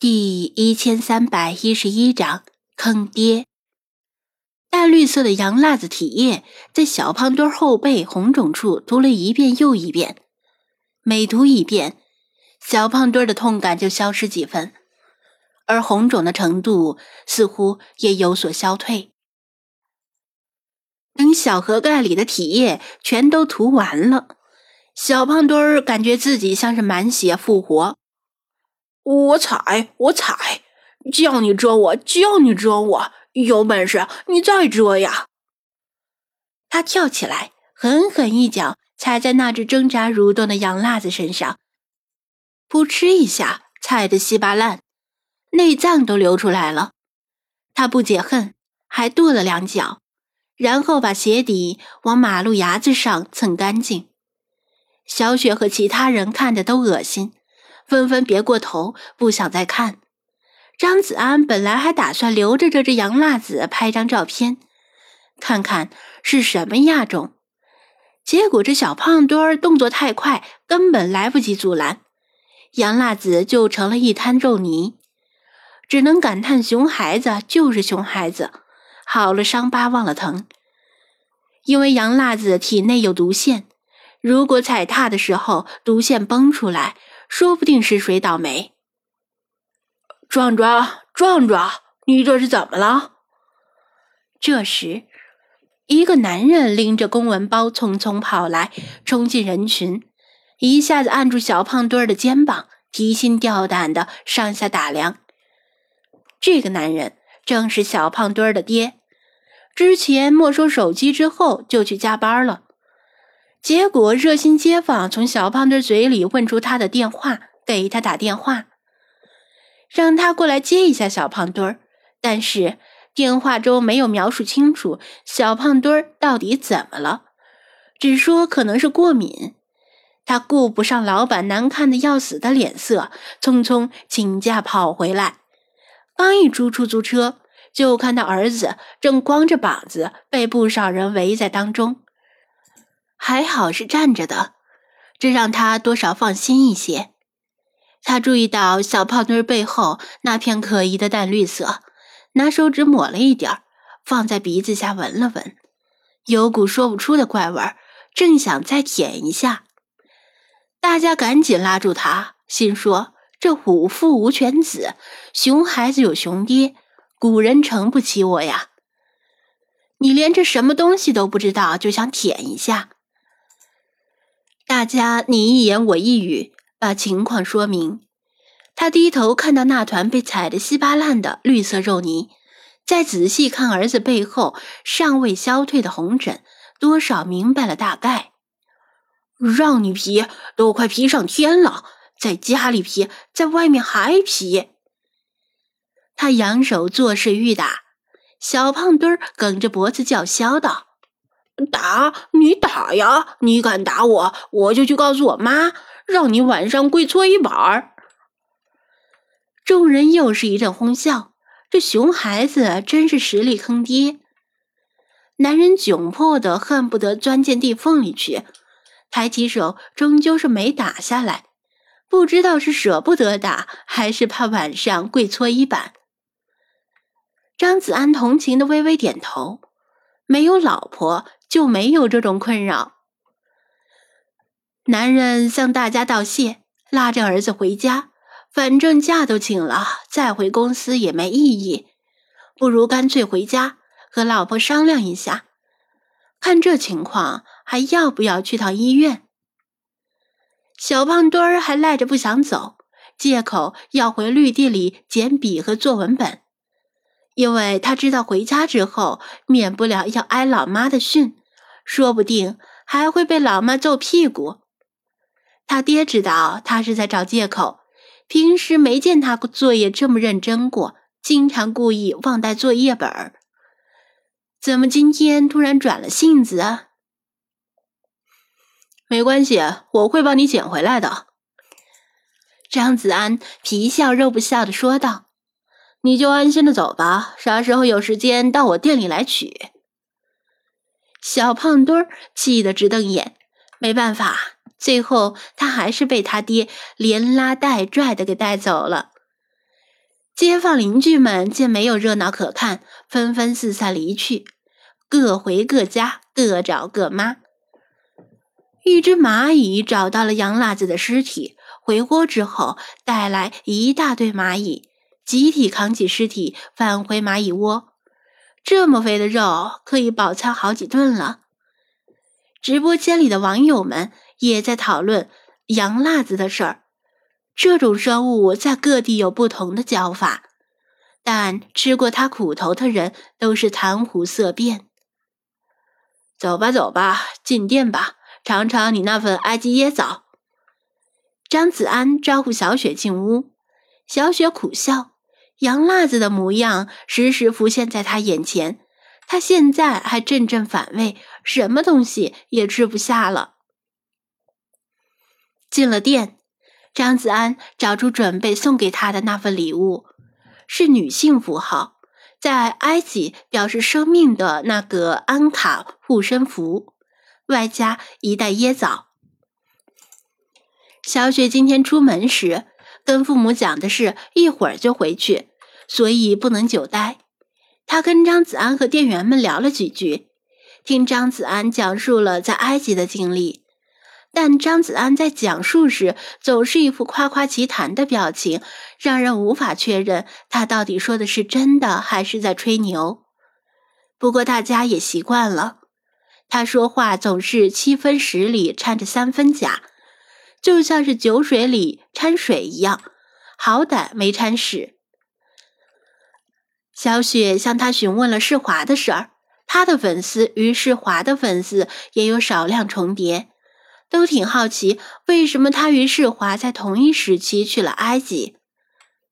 第一千三百一十一章坑爹。淡绿色的洋辣子体液在小胖墩后背红肿处涂了一遍又一遍，每涂一遍，小胖墩的痛感就消失几分，而红肿的程度似乎也有所消退。等小盒盖里的体液全都涂完了，小胖墩儿感觉自己像是满血复活。我踩，我踩，叫你蛰我，叫你蛰我，有本事你再蛰呀！他跳起来，狠狠一脚踩在那只挣扎蠕动的羊辣子身上，扑哧一下，踩得稀巴烂，内脏都流出来了。他不解恨，还跺了两脚，然后把鞋底往马路牙子上蹭干净。小雪和其他人看着都恶心。纷纷别过头，不想再看。张子安本来还打算留着这只洋辣子拍张照片，看看是什么亚种，结果这小胖墩儿动作太快，根本来不及阻拦，洋辣子就成了一滩肉泥。只能感叹熊孩子就是熊孩子，好了伤疤忘了疼。因为洋辣子体内有毒腺，如果踩踏的时候毒腺崩出来。说不定是谁倒霉。壮壮，壮壮，你这是怎么了？这时，一个男人拎着公文包匆匆跑来，冲进人群，一下子按住小胖墩儿的肩膀，提心吊胆的上下打量。这个男人正是小胖墩儿的爹，之前没收手机之后就去加班了。结果，热心街坊从小胖墩嘴里问出他的电话，给他打电话，让他过来接一下小胖墩儿。但是电话中没有描述清楚小胖墩儿到底怎么了，只说可能是过敏。他顾不上老板难看的要死的脸色，匆匆请假跑回来。刚一出出租车，就看到儿子正光着膀子被不少人围在当中。还好是站着的，这让他多少放心一些。他注意到小胖墩背后那片可疑的淡绿色，拿手指抹了一点放在鼻子下闻了闻，有股说不出的怪味儿正想再舔一下。大家赶紧拉住他，心说：这虎父无犬子，熊孩子有熊爹，古人承不起我呀！你连这什么东西都不知道，就想舔一下？大家你一言我一语，把情况说明。他低头看到那团被踩得稀巴烂的绿色肉泥，再仔细看儿子背后尚未消退的红疹，多少明白了大概。让你皮都快皮上天了，在家里皮，在外面还皮。他扬手作势欲打，小胖墩儿梗着脖子叫嚣道。打你打呀！你敢打我，我就去告诉我妈，让你晚上跪搓衣板儿。众人又是一阵哄笑。这熊孩子真是实力坑爹。男人窘迫的恨不得钻进地缝里去，抬起手，终究是没打下来。不知道是舍不得打，还是怕晚上跪搓衣板。张子安同情的微微点头，没有老婆。就没有这种困扰。男人向大家道谢，拉着儿子回家。反正假都请了，再回公司也没意义，不如干脆回家和老婆商量一下，看这情况还要不要去趟医院。小胖墩儿还赖着不想走，借口要回绿地里捡笔和作文本，因为他知道回家之后免不了要挨老妈的训。说不定还会被老妈揍屁股。他爹知道他是在找借口，平时没见他作业这么认真过，经常故意忘带作业本儿。怎么今天突然转了性子啊？没关系，我会帮你捡回来的。张子安皮笑肉不笑的说道：“你就安心的走吧，啥时候有时间到我店里来取。”小胖墩儿气得直瞪眼，没办法，最后他还是被他爹连拉带拽的给带走了。街坊邻居们见没有热闹可看，纷纷四散离去，各回各家，各找各妈。一只蚂蚁找到了杨辣子的尸体，回窝之后带来一大堆蚂蚁，集体扛起尸体返回蚂蚁窝。这么肥的肉可以饱餐好几顿了。直播间里的网友们也在讨论羊辣子的事儿。这种生物在各地有不同的叫法，但吃过它苦头的人都是谈虎色变。走吧，走吧，进店吧，尝尝你那份埃及椰枣。张子安招呼小雪进屋，小雪苦笑，杨辣子的模样时时浮现在他眼前，他现在还阵阵反胃，什么东西也吃不下了。进了店。张子安找出准备送给他的那份礼物，是女性符号，在埃及表示生命的那个安卡护身符，外加一袋椰枣。小雪今天出门时跟父母讲的是一会儿就回去，所以不能久待。他跟张子安和店员们聊了几句，听张子安讲述了在埃及的经历。但张子安在讲述时总是一副夸夸其谈的表情，让人无法确认他到底说的是真的还是在吹牛。不过大家也习惯了，他说话总是七分实里掺着三分假，就像是酒水里掺水一样，好歹没掺屎。小雪向他询问了世华的事儿，他的粉丝与世华的粉丝也有少量重叠。都挺好奇，为什么他与世华在同一时期去了埃及？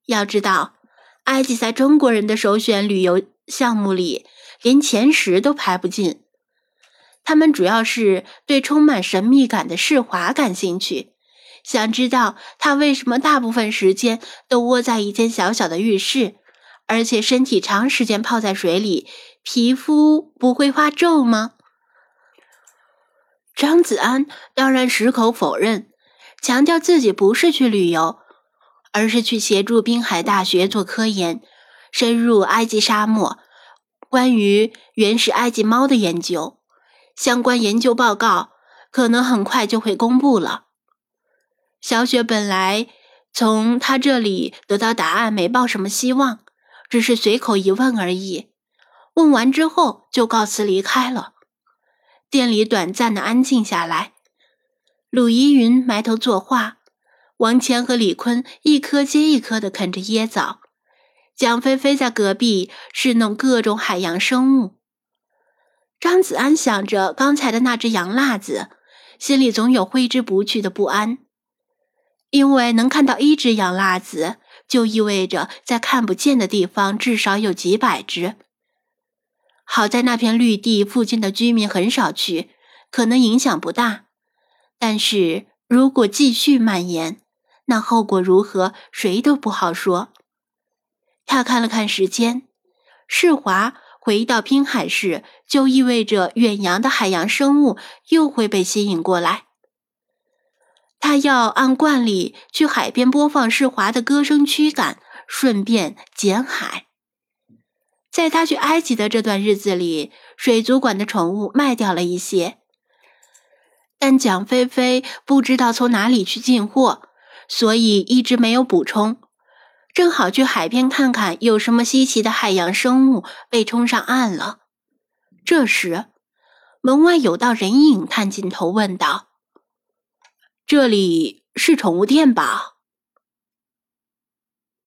要知道，埃及在中国人的首选旅游项目里，连前十都排不进。他们主要是对充满神秘感的世华感兴趣，想知道他为什么大部分时间都窝在一间小小的浴室，而且身体长时间泡在水里，皮肤不会发皱吗？张子安当然矢口否认，强调自己不是去旅游，而是去协助滨海大学做科研，深入埃及沙漠，关于原始埃及猫的研究。相关研究报告可能很快就会公布了。小雪本来从他这里得到答案没抱什么希望，只是随口一问而已。问完之后就告辞离开了。店里短暂的安静下来，鲁依云埋头作画，王谦和李坤一颗接一颗的啃着椰枣，蒋菲菲在隔壁侍弄各种海洋生物。张子安想着刚才的那只洋辣子，心里总有挥之不去的不安，因为能看到一只洋辣子，就意味着在看不见的地方至少有几百只。好在那片绿地附近的居民很少去，可能影响不大。但是如果继续蔓延，那后果如何，谁都不好说。他看了看时间，世华回到滨海市，就意味着远洋的海洋生物又会被吸引过来。他要按惯例去海边播放世华的歌声驱赶，顺便捡海。在他去埃及的这段日子里，水族馆的宠物卖掉了一些，但蒋菲菲不知道从哪里去进货，所以一直没有补充。正好去海边看看有什么稀奇的海洋生物被冲上岸了。这时，门外有道人影探进头问道：“这里是宠物店吧？”